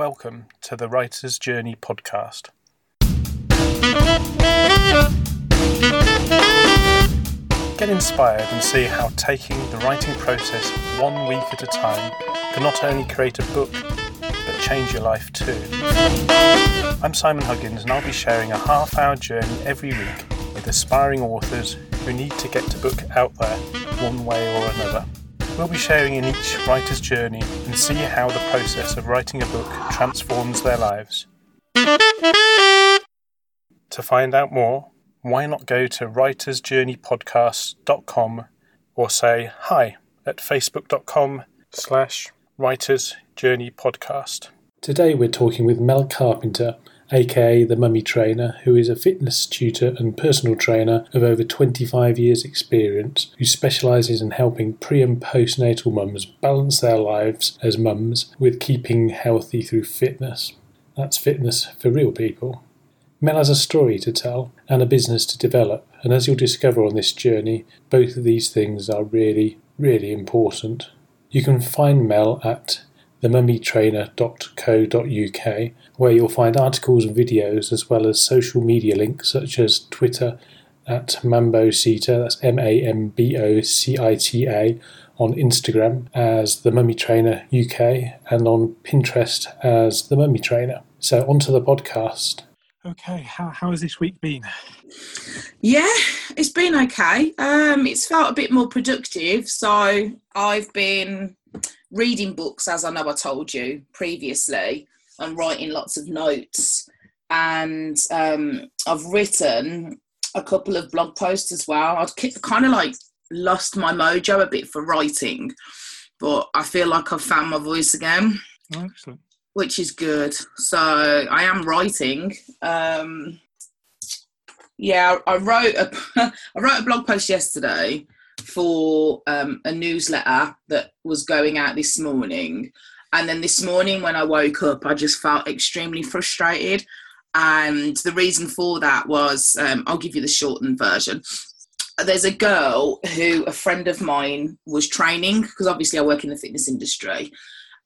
Welcome to the Writer's Journey podcast. Get inspired and see how taking the writing process one week at a time can not only create a book, but change your life too. I'm Simon Huggins, and I'll be sharing a half hour journey every week with aspiring authors who need to get the book out there one way or another. We'll be sharing in each writer's journey and see how the process of writing a book transforms their lives. To find out more, why not go to writersjourneypodcast.com or say hi at facebook.com slash writersjourneypodcast. Today we're talking with Mel Carpenter, aka the Mummy Trainer, who is a fitness tutor and personal trainer of over 25 years' experience, who specialises in helping pre and postnatal mums balance their lives as mums with keeping healthy through fitness. That's fitness for real people. Mel has a story to tell and a business to develop, and as you'll discover on this journey, both of these things are really, really important. You can find Mel at themummytrainer.co.uk, where you'll find articles and videos as well as social media links such as Twitter at Mambocita, that's M A M B O C I T A, on Instagram as The Mummy Trainer UK, and on Pinterest as The Mummy Trainer. So, onto the podcast. Okay, how, how has this week been? Yeah, it's been okay. Um, it's felt a bit more productive. So I've been reading books, as I know I told you previously, and writing lots of notes. And um, I've written a couple of blog posts as well. I've kind of like lost my mojo a bit for writing, but I feel like I've found my voice again. Excellent which is good. So I am writing. Um, yeah, I wrote a I wrote a blog post yesterday for um, a newsletter that was going out this morning, and then this morning when I woke up, I just felt extremely frustrated. And the reason for that was um, I'll give you the shortened version. There's a girl who a friend of mine was training because obviously I work in the fitness industry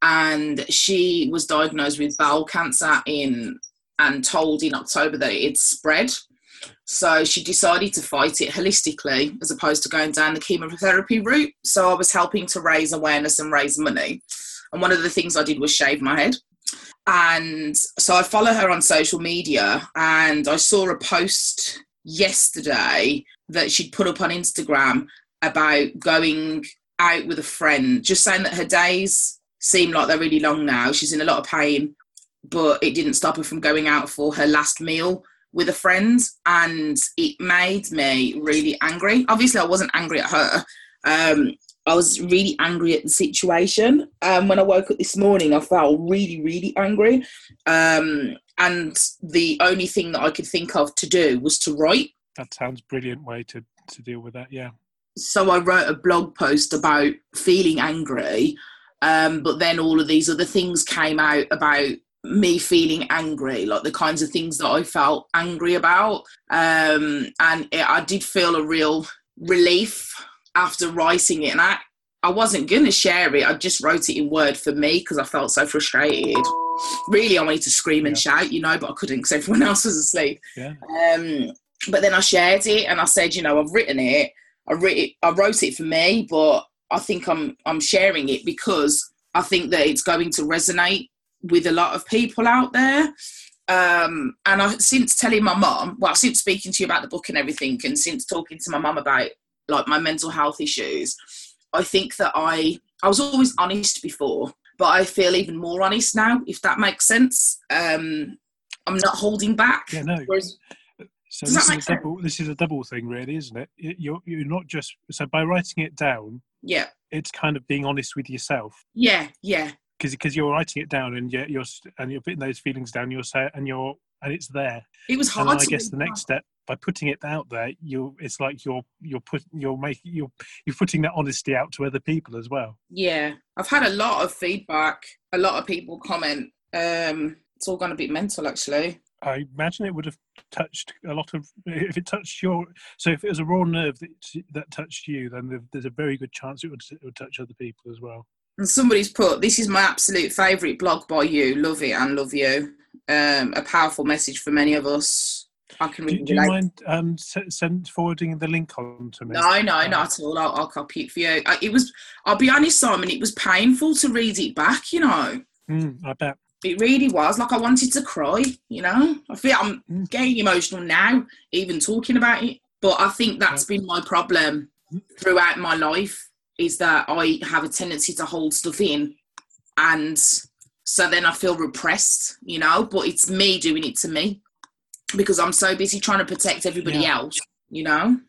and she was diagnosed with bowel cancer in and told in October that it spread. So she decided to fight it holistically as opposed to going down the chemotherapy route. So I was helping to raise awareness and raise money. And one of the things I did was shave my head. And so I follow her on social media and I saw a post yesterday that she'd put up on Instagram about going out with a friend, just saying that her days seem like they're really long now. She's in a lot of pain, but it didn't stop her from going out for her last meal with a friend, and it made me really angry. Obviously, I wasn't angry at her. Um, I was really angry at the situation. Um, when I woke up this morning, I felt really, really angry. Um, and the only thing that I could think of to do was to write. That sounds brilliant way to, to deal with that, yeah. So I wrote a blog post about feeling angry um, but then all of these other things came out about me feeling angry, like the kinds of things that I felt angry about. Um, and it, I did feel a real relief after writing it. And I, I wasn't going to share it. I just wrote it in Word for me because I felt so frustrated. Really, I wanted to scream and yeah. shout, you know, but I couldn't because everyone else was asleep. Yeah. Um, but then I shared it and I said, you know, I've written it. I, writ- I wrote it for me, but I think I'm I'm sharing it because I think that it's going to resonate with a lot of people out there. Um, and I since telling my mom, well, since speaking to you about the book and everything, and since talking to my mom about like my mental health issues, I think that I I was always honest before, but I feel even more honest now, if that makes sense. Um, I'm not holding back. Yeah, no. Whereas, so this is, a double, this is a double thing, really, isn't it? You're you're not just so by writing it down. Yeah. It's kind of being honest with yourself. Yeah, yeah. Because because you're writing it down and you're, you're and you're putting those feelings down. You're say and you're and it's there. It was hard. And I guess the next step by putting it out there, you it's like you're you're put you're making you're you're putting that honesty out to other people as well. Yeah, I've had a lot of feedback. A lot of people comment. Um, it's all gone a bit mental, actually. I imagine it would have touched a lot of. If it touched your, so if it was a raw nerve that that touched you, then there's a very good chance it would, it would touch other people as well. And somebody's put, "This is my absolute favourite blog by you. Love it and love you." Um, a powerful message for many of us. I can Do, really do you mind um, send forwarding the link on to me? No, no, not at all. I'll, I'll copy it for you. I, it was. I'll be honest, Simon. It was painful to read it back. You know, Mm, I bet. it really was. Like I wanted to cry. You know, I feel I'm Mm. getting emotional now, even talking about it. But I think that's been my problem throughout my life is that I have a tendency to hold stuff in, and so then I feel repressed. You know, but it's me doing it to me because I'm so busy trying to protect everybody Yeah. else. You know.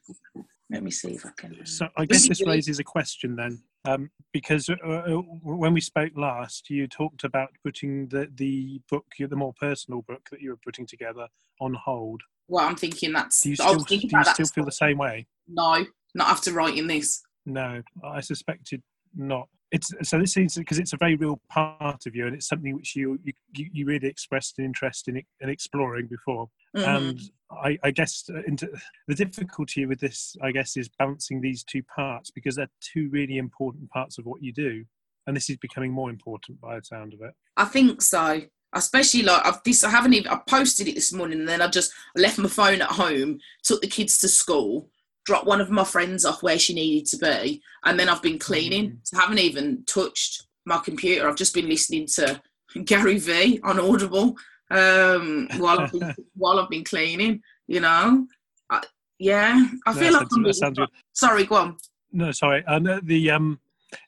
Let me see if I can. So I guess this raises a question then, um, because uh, uh, when we spoke last, you talked about putting the the book, the more personal book that you were putting together, on hold. Well, I'm thinking that's. Do you still, do you still feel the same way? No, not after writing this. No, I suspected not. It's so this is because it's a very real part of you, and it's something which you you, you really expressed an interest in, in exploring before. Mhm. And I, I guess uh, into, the difficulty with this, I guess, is balancing these two parts because they're two really important parts of what you do, and this is becoming more important by the sound of it. I think so. Especially like I've this. I haven't even. I posted it this morning, and then I just left my phone at home, took the kids to school, dropped one of my friends off where she needed to be, and then I've been cleaning. Mhm. So I haven't even touched my computer. I've just been listening to Gary V on Audible um, while I've been, while I've been cleaning. You know, I, yeah. I No, feel like I'm really- sounds good. sorry. Go on. No, sorry. Uh, no, the um,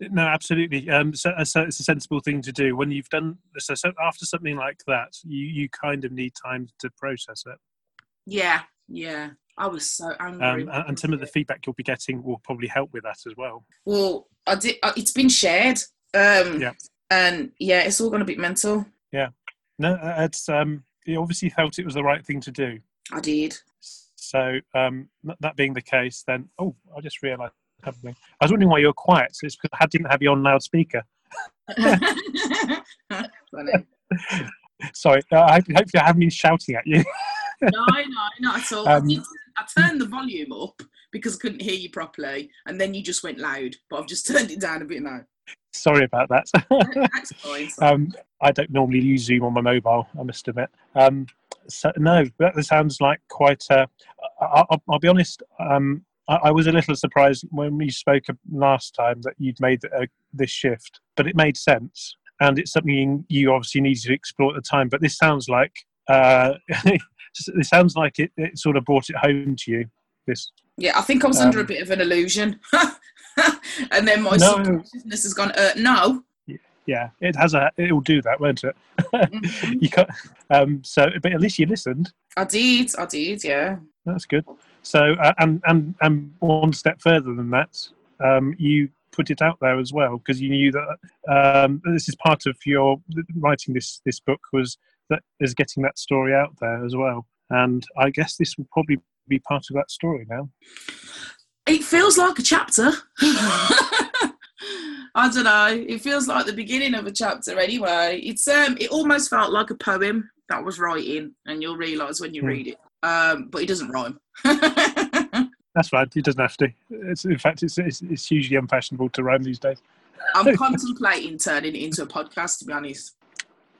no, absolutely. Um, so, so it's a sensible thing to do when you've done. So, so after something like that, you you kind of need time to process it. Yeah, yeah. I was so angry. Um, and, some of the feedback you'll be getting will probably help with that as well. Well, I did. uh, It's been shared. Um, Yeah. And yeah, it's all going to be mental. Yeah. No, uh, it's um, you obviously felt it was the right thing to do. I did. So um, that- being the case, then oh, I just realised something. I was wondering why you were quiet. So it's because I didn't have you on loudspeaker. Sorry, uh, I hope, hopefully I haven't been shouting at you. No, no, not at all. Um, I turned the volume up because I couldn't hear you properly, and then you just went loud. But I've just turned it down a bit now. Sorry about that. That's fine. um, I don't normally use Zoom on my mobile, I must admit. Um, so no, that sounds like quite. Uh, I, I'll, I'll be honest. Um, I, I was a little surprised when we spoke last time that you'd made uh, this shift, but it made sense, and it's something you obviously needed to explore at the time. But this sounds like uh, it sounds like it, it sort of brought it home to you. This Yeah, I think I was under a Um, bit of an illusion, and then my No. subconsciousness has gone. Uh, no. yeah, it has a. It'll do that, won't it? Mhm. you got, um, so, but at least you listened. I did. I did. Yeah. That's good. So, uh, and and and one step further than that, um, you put it out there as well because you knew that um, this is part of your writing this this book was that is getting that story out there as well. And I guess this will probably be part of that story now. It feels like a chapter. I don't know. It feels like the beginning of a chapter anyway. It's um it almost felt like a poem that was writing and you'll realise when you Hmm. read it. Um but it doesn't rhyme. That's right. It doesn't have to. It's in fact, it's it's, it's hugely unfashionable to rhyme these days. I'm contemplating turning it into a podcast to be honest.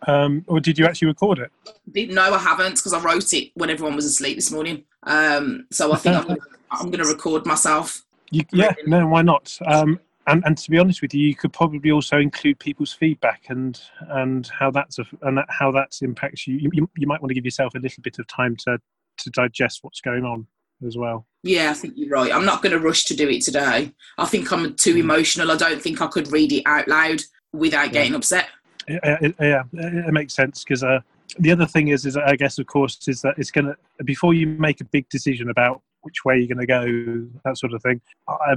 Um, or did you actually record it? Didn't I haven't because I wrote it when everyone was asleep this morning. Um so I think I'm gonna, I'm gonna record myself. You, yeah, no, why not? Um, and, and to be honest with you, you could probably also include people's feedback and and how that's a, and that, how that impacts you. You, you. might want to give yourself a little bit of time to to digest what's going on as well. Yeah, I think you're right. I'm not going to rush to do it today. I think I'm too Mm. emotional. I don't think I could read it out loud without getting upset. Yeah, it, yeah, it, it makes sense because uh, the other thing is, is I guess of course, is that it's gonna before you make a big decision about which way you're going to go, that sort of thing. I,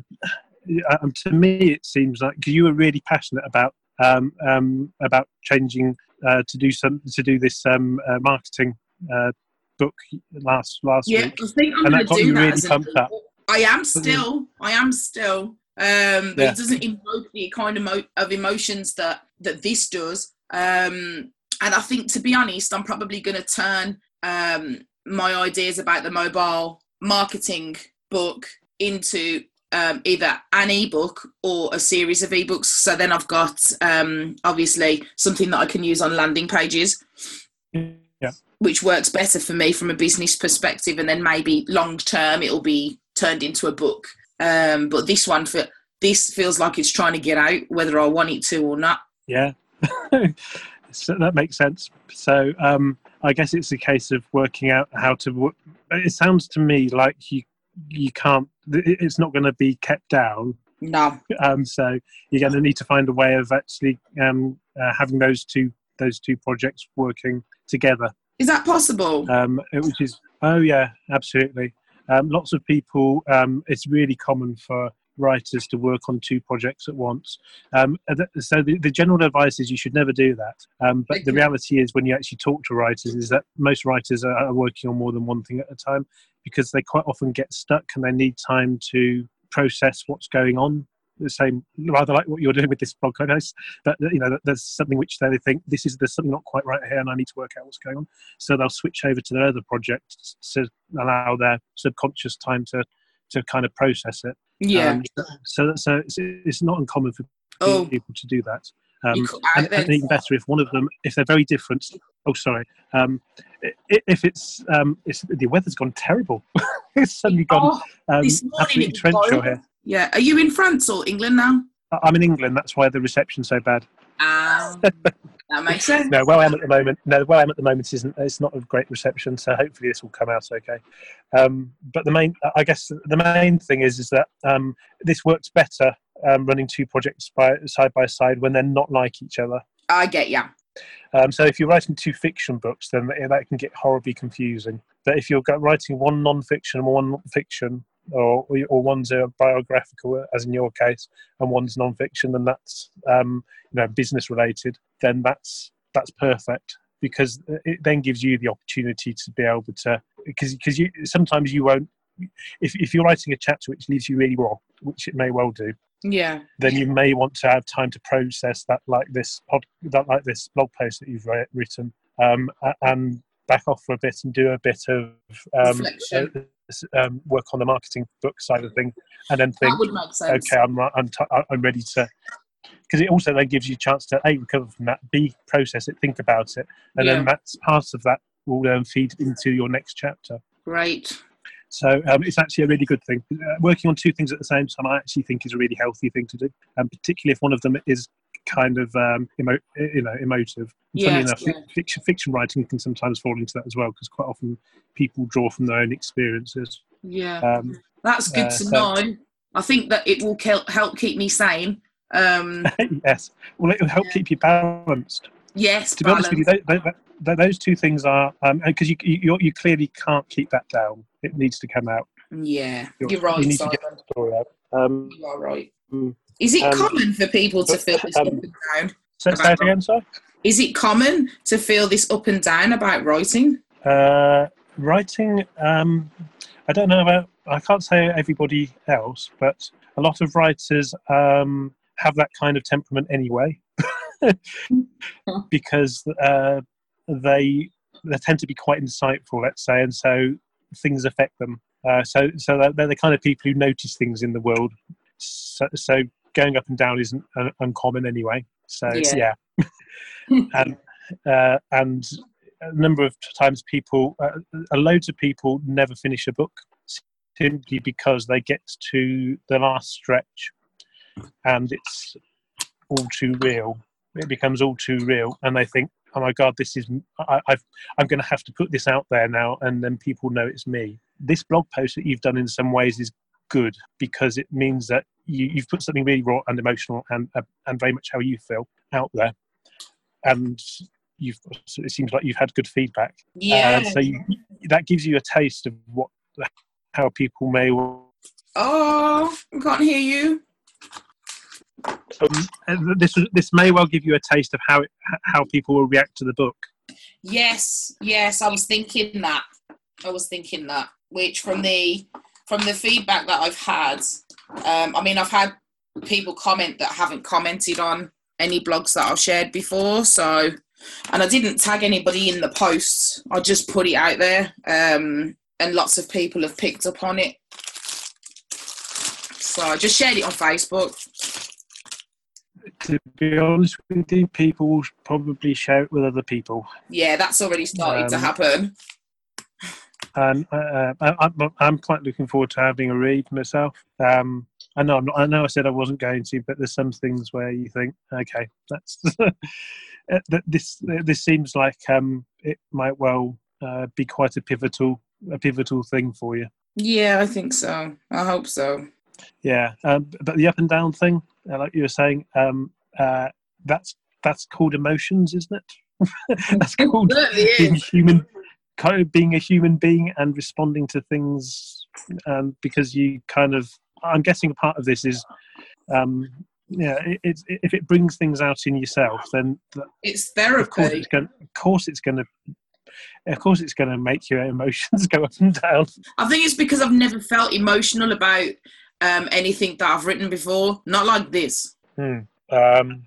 um, to me, it seems like because you were really passionate about um, um, about changing uh, to do some to do this um, uh, marketing uh, book last last Yeah, week. I think I'm And going that got to do you that. really as a- pumped up. I am still. I am still. Um, but Yeah. it doesn't invoke the kind of, mo- of emotions that that this does. Um, and I think, to be honest, I'm probably going to turn um, my ideas about the mobile marketing book into um, either an ebook or a series of ebooks. So then I've got um, obviously something that I can use on landing pages, Yeah. which works better for me from a business perspective. And then maybe long term it'll be turned into a book. Um, but this one for this feels like it's trying to get out, whether I want it to or not. Yeah, so that makes sense. So um, I guess it's a case of working out how to. It sounds to me like you you can't. It's not going to be kept down. No. Um, so you're going to need to find a way of actually um, uh, having those two those two projects working together. Is that possible? Um, which is oh yeah, absolutely. Um, lots of people. Um, it's really common for writers to work on two projects at once. Um, so the, the general advice is you should never do that. Um, but the reality is, when you actually talk to writers, is that most writers are, are working on more than one thing at a time because they quite often get stuck and they need time to process what's going on. The same, rather like what you're doing with this blog post, but you know, there's something which they think this is there's something not quite right here, and I need to work out what's going on. So they'll switch over to their other project to allow their subconscious time to to kind of process it. yeah. Um, so so it's, it's not uncommon for oh, people to do that. Um, and, and even better if one of them, if they're very different. Oh, sorry. Um, if it's, um, it's the weather's gone terrible. it's suddenly gone Oh, um, absolutely torrential here. Yeah. Are you in France or England now? I'm in England. That's why the reception's so bad. Ah, that makes sense. No, where I am at the moment, no, where I am at the moment isn't. It's not a great reception. So hopefully this will come out okay. Um, but the main, I guess, the main thing is, is that um, this works better um, running two projects by, side by side when they're not like each other. I get ya. Um, so if you're writing two fiction books, then that that can get horribly confusing. But if you're writing one non-fiction and one fiction, or or one's a biographical, as in your case, and one's non-fiction, then that's um, you know business related. Then that's that's perfect because it then gives you the opportunity to be able to because because you sometimes you won't if if you're writing a chapter which leaves you really raw, which it may well do, Yeah. then you may want to have time to process that like this pod that like this blog post that you've wri- written um, and back off for a bit and do a bit of um, Reflection. Um, work on the marketing book side of thing and then think That would make sense. okay i'm I'm, t- I'm ready to because it also then gives you a chance to a recover from that b process it think about it and Yeah. then that's part of that will then feed into your next chapter Great. so um, it's actually a really good thing. Uh, working on two things at the same time, I actually think is a really healthy thing to do, and particularly if one of them is kind of um, emo- you know emotive. And Funny Yes, enough, yeah. fiction, fiction writing can sometimes fall into that as well, because quite often people draw from their own experiences. Yeah. Um, That's good uh, to so- know. I think that it will help keep me sane. Um, yes, well, it will help Yeah. keep you balanced. yes, To be honest with you, tho- tho- those two things are because you, you you clearly can't keep that down. It needs to come out. Yeah, You're- you're right, you need to get story out. Um, You are right. Mm. Is it Um, common for people to feel this um, up and down? so, say it again, sorry. Is it common to feel this up and down about writing? Uh, writing, um, I don't know about, I can't say everybody else, but a lot of writers um, have that kind of temperament anyway because uh, they they tend to be quite insightful, let's say, and so things affect them. Uh, so so they're, they're the kind of people who notice things in the world. So, so going up and down isn't un- uncommon anyway. So Yeah. yeah, and uh, and a number of times people, uh, uh, loads of people never finish a book simply because they get to the last stretch and it's all too real. It becomes all too real, and they think, "Oh my God, this is I, I've, I'm going to have to put this out there now, and then people know it's me." This blog post that you've done in some ways is good because it means that you, you've put something really raw and emotional and uh, and very much how you feel out there, and you've it seems like you've had good feedback. Yeah. Uh, so you, that gives you a taste of what how people may. oh, I can't hear you. Um, this this may well give you a taste of how it, how people will react to the book. Yes, yes, I was thinking that. I was thinking that. Which from the from the feedback that I've had, um, I mean, I've had people comment that haven't commented on any blogs that I've shared before. So, and I didn't tag anybody in the posts. I just put it out there, um, and lots of people have picked up on it. So I just shared it on Facebook. To be honest with you, people will probably share it with other people. Yeah, that's already started to Um, happen. And uh, I, I'm, I'm quite looking forward to having a read myself. Um, I know, I'm not, I know, I said I wasn't going to, but there's some things where you think, okay, that's uh, this this seems like um, it might well uh, be quite a pivotal a pivotal thing for you. Yeah, I think so. I hope so. Yeah, um, but the up and down thing, uh, like you were saying, um, uh, that's that's called emotions, isn't it? that's called being human, kind of being a human being and responding to things, um, because you kind of. I'm guessing a part of this is, um, yeah, it, it's if it brings things out in yourself, then th- It's of course it's going. Of course it's going to. Of course, it's going to make your emotions go up and down. I think it's because I've never felt emotional about um, anything that I've written before. Not like this. Hmm. Um,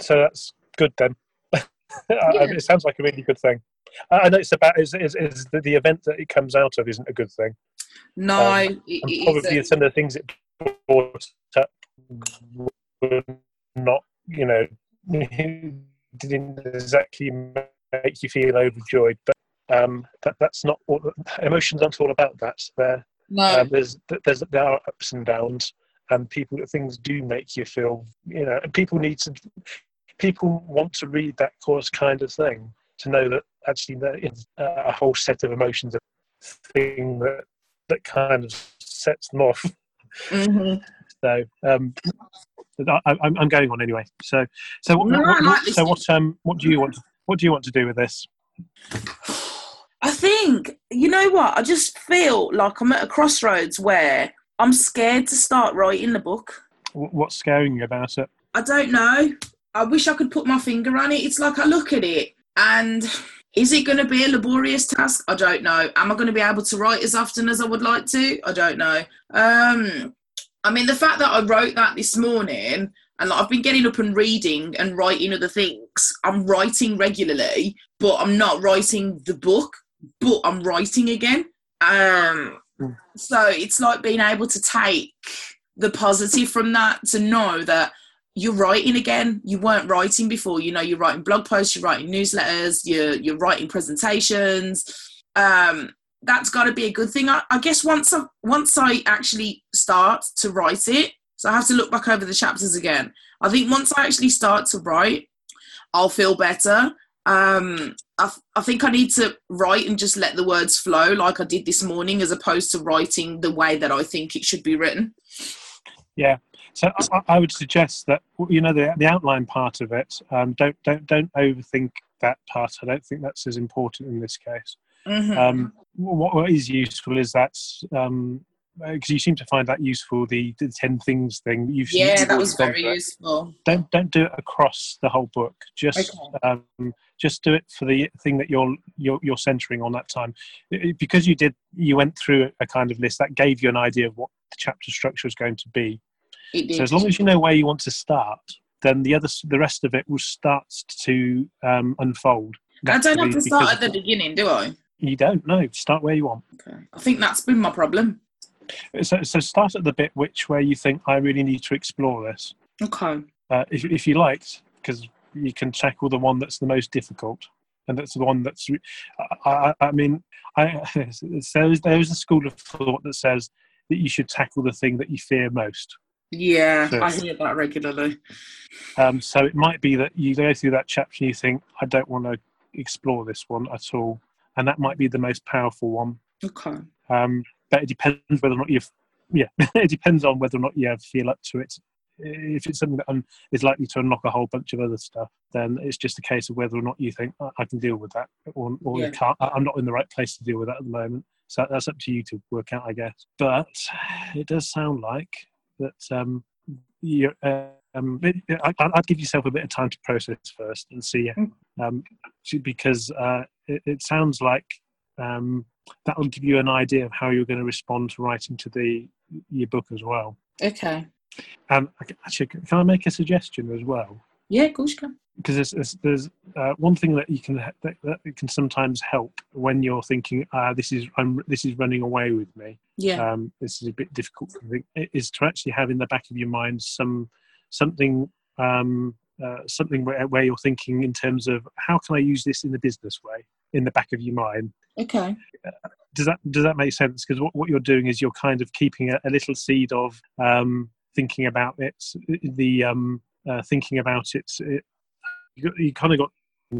so that's good then. Yeah. It sounds like a really good thing. I I know it's about is, is, is the, the event that it comes out of isn't a good thing. No, Um, it, probably some of the things it brought up were not, you know, didn't exactly make you feel overjoyed. But um, that, that's not all, emotions aren't all about that. They're, No, um, there's there's there are ups and downs, and people things do make you feel you know. And people need to people want to read that course kind of thing to know that actually is a whole set of emotions, a thing that that kind of sets them off. hmm So um, I, I'm, I'm going on anyway. So so what, No, what, like so what um what do you want to, what do you want to do with this? I think you know what. I just feel like I'm at a crossroads where I'm scared to start writing the book. What's scaring you about it? I don't know. I wish I could put my finger on it. It's like I look at it and is it going to be a laborious task? I don't know. Am I going to be able to write as often as I would like to? I don't know. Um, I mean, the fact that I wrote that this morning and like, I've been getting up and reading and writing other things, I'm writing regularly, but I'm not writing the book, but I'm writing again. Um, Mm. so it's like being able to take the positive from that to know that you're writing again. You weren't writing before. You know, you're writing blog posts, you're writing newsletters, you're you're writing presentations. Um, that's got to be a good thing. I, I guess once I once I actually start to write it, so I have to look back over the chapters again. I think once I actually start to write, I'll feel better. Um, I, I think I need to write and just let the words flow like I did this morning, as opposed to writing the way that I think it should be written. So I, I would suggest that you know the the outline part of it. Um, don't don't don't overthink that part. I don't think that's as important in this case. Mhm. Um, what, what is useful is that because you seem to find that useful the, the ten things thing. You've yeah, that was very it. useful. Don't don't do it across the whole book. Just Okay. um, just do it for the thing that you're you're, you're centering on that time. It- it- because you did you went through a kind of list that gave you an idea of what the chapter structure is going to be. It did. So as long as you know where you want to start, then the other the rest of it will start to um, unfold. I don't have to start at the beginning, do I? You don't know. Start where you want. Okay. I think that's been my problem. So, so start at the bit which where you think I really need to explore this. Okay. Uh, if if you liked, because you can tackle the one that's the most difficult, and that's the one that's. I, I, I mean, I there's there's a school of thought that says that you should tackle the thing that you fear most. Yeah, I hear that regularly. Um, so it might be that you go through that chapter and you think, I don't want to explore this one at all. And that might be the most powerful one. Okay. Um, but it depends whether or not you've, yeah, it depends on whether or not you have feel up to it. If it's something that un- is likely to unlock a whole bunch of other stuff, then it's just a case of whether or not you think "I- I can deal with that, or, or Yeah. you can't. I- I'm not in the right place to deal with that at the moment. So that's up to you to work out, I guess. But it does sound like that um, you. Um, I, I'd give yourself a bit of time to process first and see, Mm. um, because uh, it, it sounds like um, that will give you an idea of how you're going to respond to writing to the your book as well. Okay. And actually, can I make a suggestion as well? Yeah, of course you can. Because there's there's, there's uh, one thing that you can that, that can sometimes help when you're thinking uh, this is I'm this is running away with me Yeah. um, this is a bit difficult to think, is to actually have in the back of your mind some something um, uh, something where, where you're thinking in terms of how can I use this in the business way in the back of your mind. okay. Does that does that make sense? Because what, what you're doing is you're kind of keeping a, a little seed of um, thinking about it, the um, uh, thinking about it. it you, got- you kind of got.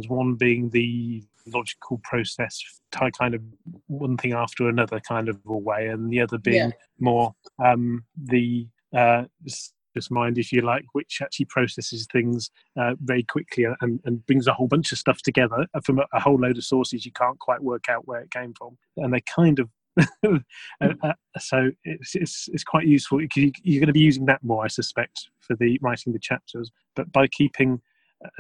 One being the logical process, kind of one thing after another, kind of a way, and the other being Yeah. more um, the uh, just mind, if you like, which actually processes things uh, very quickly and, and brings a whole bunch of stuff together from a, a whole load of sources you can't quite work out where it came from, and they kind of. uh, uh, so it's, it's it's quite useful because you, you're going to be using that more, I suspect, for the writing the chapters. But by keeping uh,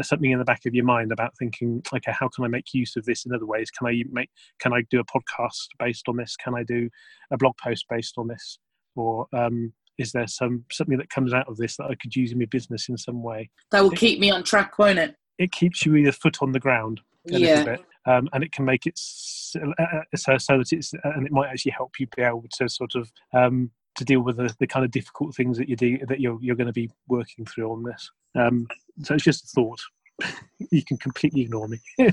something in the back of your mind about thinking, okay, how can I make use of this in other ways? Can I make can I do a podcast based on this? Can I do a blog post based on this? Or um, is there some something that comes out of this that I could use in my business in some way? That will keep me on track, won't it? It keeps you with your foot on the ground a Yeah. little bit, um, and it can make it uh, uh, so, so that it's and it might actually help you be able to sort of um, to deal with the, the kind of difficult things that you do that you're you're going to be working through on this. Um, so it's just a thought. you can completely ignore me.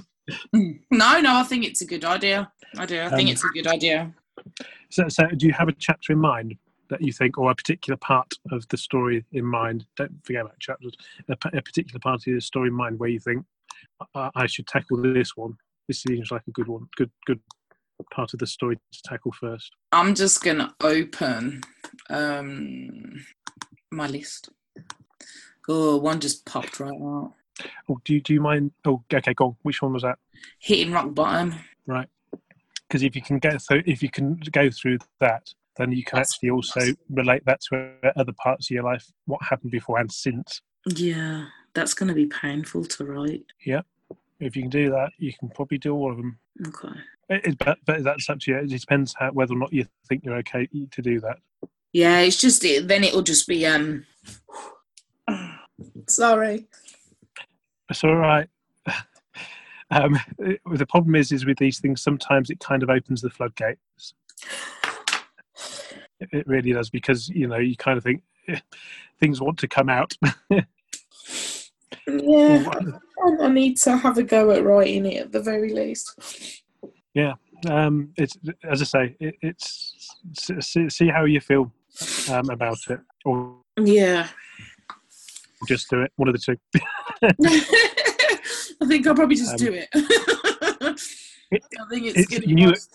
No, no, I think it's a good idea. I do. I think Um, it's a good idea. So, so do you have a chapter in mind that you think, or a particular part of the story in mind? Don't forget about chapters. A, a particular part of the story in mind where you think I, I should tackle this one. This seems like a good one. Good, good part of the story to tackle first. I'm just gonna open um my list. Oh, one just popped right out. Oh, do you do you mind? Oh, okay, go on. Which one was that? Hitting rock bottom. Right. Because if you can get through, if you can go through that, then you can That's- actually also relate that to other parts of your life. What happened before and since. Yeah, that's gonna be painful to write. Yeah, if you can do that, you can probably do all of them. Okay. It, but, but that's up to you. It depends how, whether or not you think you're okay to do that. Yeah, it's just it, then it'll just be um. Sorry. It's all right. um, it- the problem is, is with these things, sometimes it kind of opens the floodgates. It, it really does because you know you kind of think eh, things want to come out. Yeah, I need to have a go at writing it at the very least. Um, it's as I say, it, it's see, see how you feel um, about it, or Yeah. just do it. One of the two. I think I'll probably just Um, do it. it- I think it's, it's- you knew it-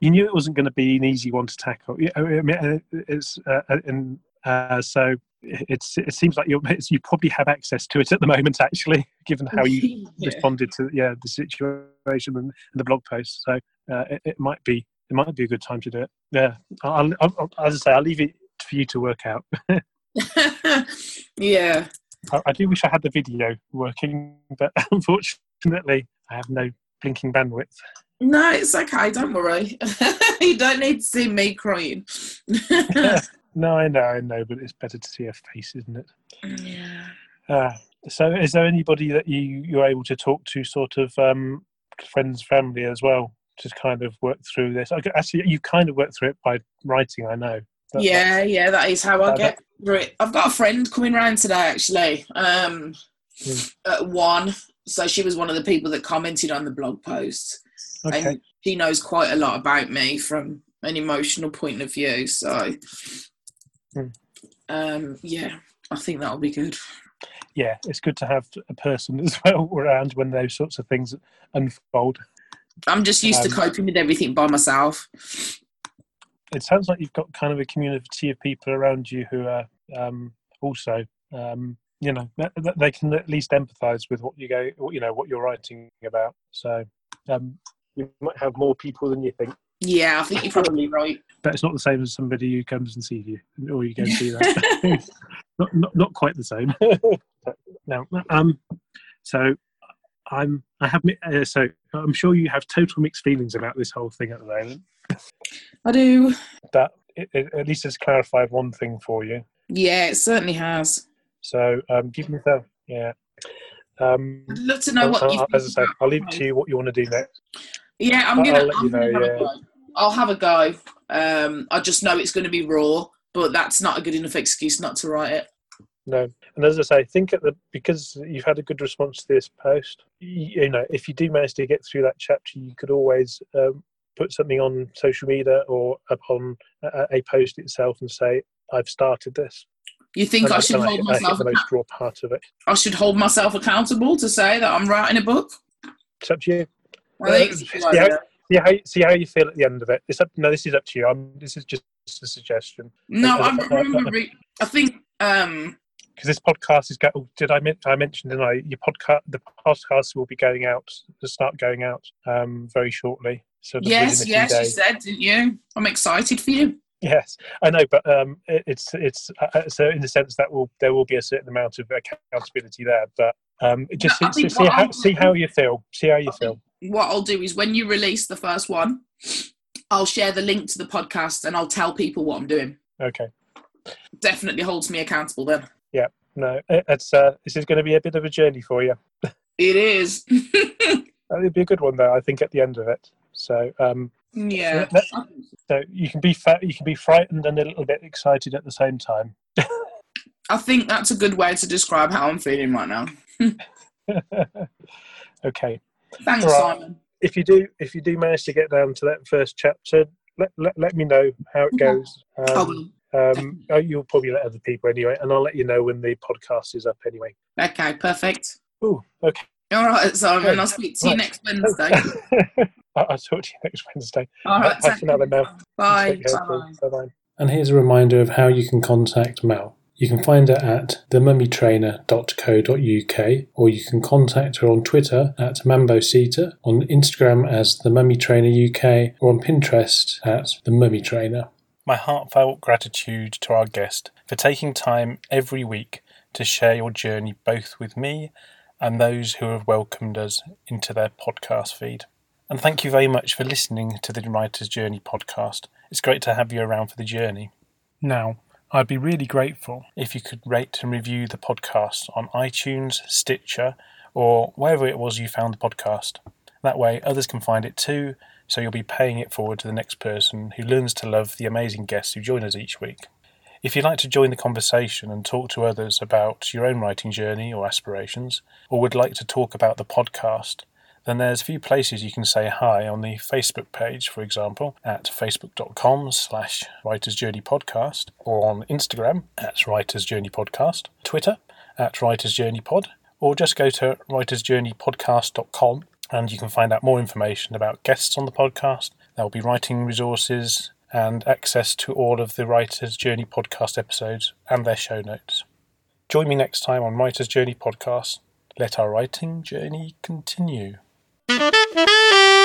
you knew it wasn't going to be an easy one to tackle. Yeah, I mean, uh, it's uh, and uh, so it's it seems like you you probably have access to it at the moment, actually, given how you Yeah. responded to yeah the situation and, and the blog post. So uh, it, it might be it might be a good time to do it. Yeah, I'll, I'll, I'll, as I say, I'll leave it for you to work out. yeah. I, I do wish I had the video working, but unfortunately, I have no blinking bandwidth. No, it's okay. Don't worry. you don't need to see me crying. No, I know, I know, but it's better to see a face, isn't it? yeah. Uh, so, is there anybody that you you're able to talk to, sort of um, friends, family as well, to kind of work through this? Okay, Actually, you kind of work through it by writing. I know. That- yeah, yeah, that is how I get through it. I've got a friend coming round today, actually. Um, Hmm. at one, so she was one of the people that commented on the blog post, Okay. and she knows quite a lot about me from an emotional point of view. So, Hmm. um, yeah, I think that'll be good. yeah, it's good to have a person as well around when those sorts of things unfold. I'm just used Um, to coping with everything by myself. It sounds like you've got kind of a community of people around you who are um, also, um, you know, th- th- they can at least empathise with what you go, you know, what you're writing about. So um, you might have more people than you think, Yeah, I think you're probably right. but it's not the same as somebody who comes and sees you, or you go and see that. not, not not quite the same. no, um, so I'm I have uh, so I'm sure you have total mixed feelings about this whole thing at the moment. I do. But it, it, at least it's clarified one thing for you. Yeah, it certainly has. So um, give yourself, yeah. Um, I'd love to know what I'll- you I'll- as I said, about I'll leave it to you what you want to do next. Yeah, I'm I'll gonna. let you I'm gonna know, yeah. go. I'll have a go. Um, I just know it's going to be raw, but that's not a good enough excuse not to write it. No, and as I say, think at the because you've had a good response to this post. You, you know, if you do manage to get through that chapter, you could always um, put something on social media or upon a, a post itself and say, "I've started this." You think And I should hold I, I myself? think the most raw part of it. I should hold myself accountable to say that I'm writing a book. It's up to you. I think it's a good Yeah. See how see how you feel at the end of it. It's up. No, this is up to you. I'm, this is just a suggestion No, I remember. I think. Um, because this podcast is. going. oh, did I I mentioned didn't I? Your podcast, the podcast will be going out. To start going out um, very shortly. So yes, yes, you said, didn't you? I'm excited for you. Yes, I know, but um, it, it's it's uh, uh, so in the sense that will there will be a certain amount of accountability there, but um, just No, I see, see how see how you feel. See how you I feel. What I'll do is when you release the first one, I'll share the link to the podcast and I'll tell people what I'm doing. Okay. Definitely holds me accountable then. Yeah. No, it's uh, this is going to be a bit of a journey for you. It is. Uh, It'll be a good one though. I think at the end of it. So um, yeah. Yeah, so you can be fa- you can be frightened and a little bit excited at the same time. I think that's a good way to describe how I'm feeling right now. okay. Thanks, Right. Simon. If you do if you do manage to get down to that first chapter, let let, let me know how it Okay. goes. I Um, will. Um, oh, you'll probably let other people anyway, and I'll let you know when the podcast is up anyway. Okay, perfect. Oh, okay. All right, Simon. Okay. I'll speak to you Right. next Wednesday. I'll I'll talk to you next Wednesday. All right. Bye for now Mel. Bye. Take Bye. Bye bye. And here's a reminder of how you can contact Mel. You can find her at themummytrainer.co.uk or you can contact her on Twitter at Mambocita, on Instagram as The Mummy Trainer UK, or on Pinterest at The Mummy Trainer. My heartfelt gratitude to our guest for taking time every week to share your journey both with me and those who have welcomed us into their podcast feed. And thank you very much for listening to the Writer's Journey podcast. It's great to have you around for the journey. Now, I'd be really grateful if you could rate and review the podcast on iTunes, Stitcher, or wherever it was you found the podcast. That way, others can find it too, so you'll be paying it forward to the next person who learns to love the amazing guests who join us each week. If you'd like to join the conversation and talk to others about your own writing journey or aspirations, or would like to talk about the podcast, then there's a few places you can say hi on the Facebook page, for example, at facebook.com slash Writer's Journey Podcast, or on Instagram at Writer's Journey Podcast, Twitter at Writer's Journey Pod, or just go to writersjourneypodcast.com and you can find out more information about guests on the podcast. There will be writing resources and access to all of the Writer's Journey podcast episodes and their show notes. Join me next time on Writer's Journey Podcast. Let our writing journey continue. Música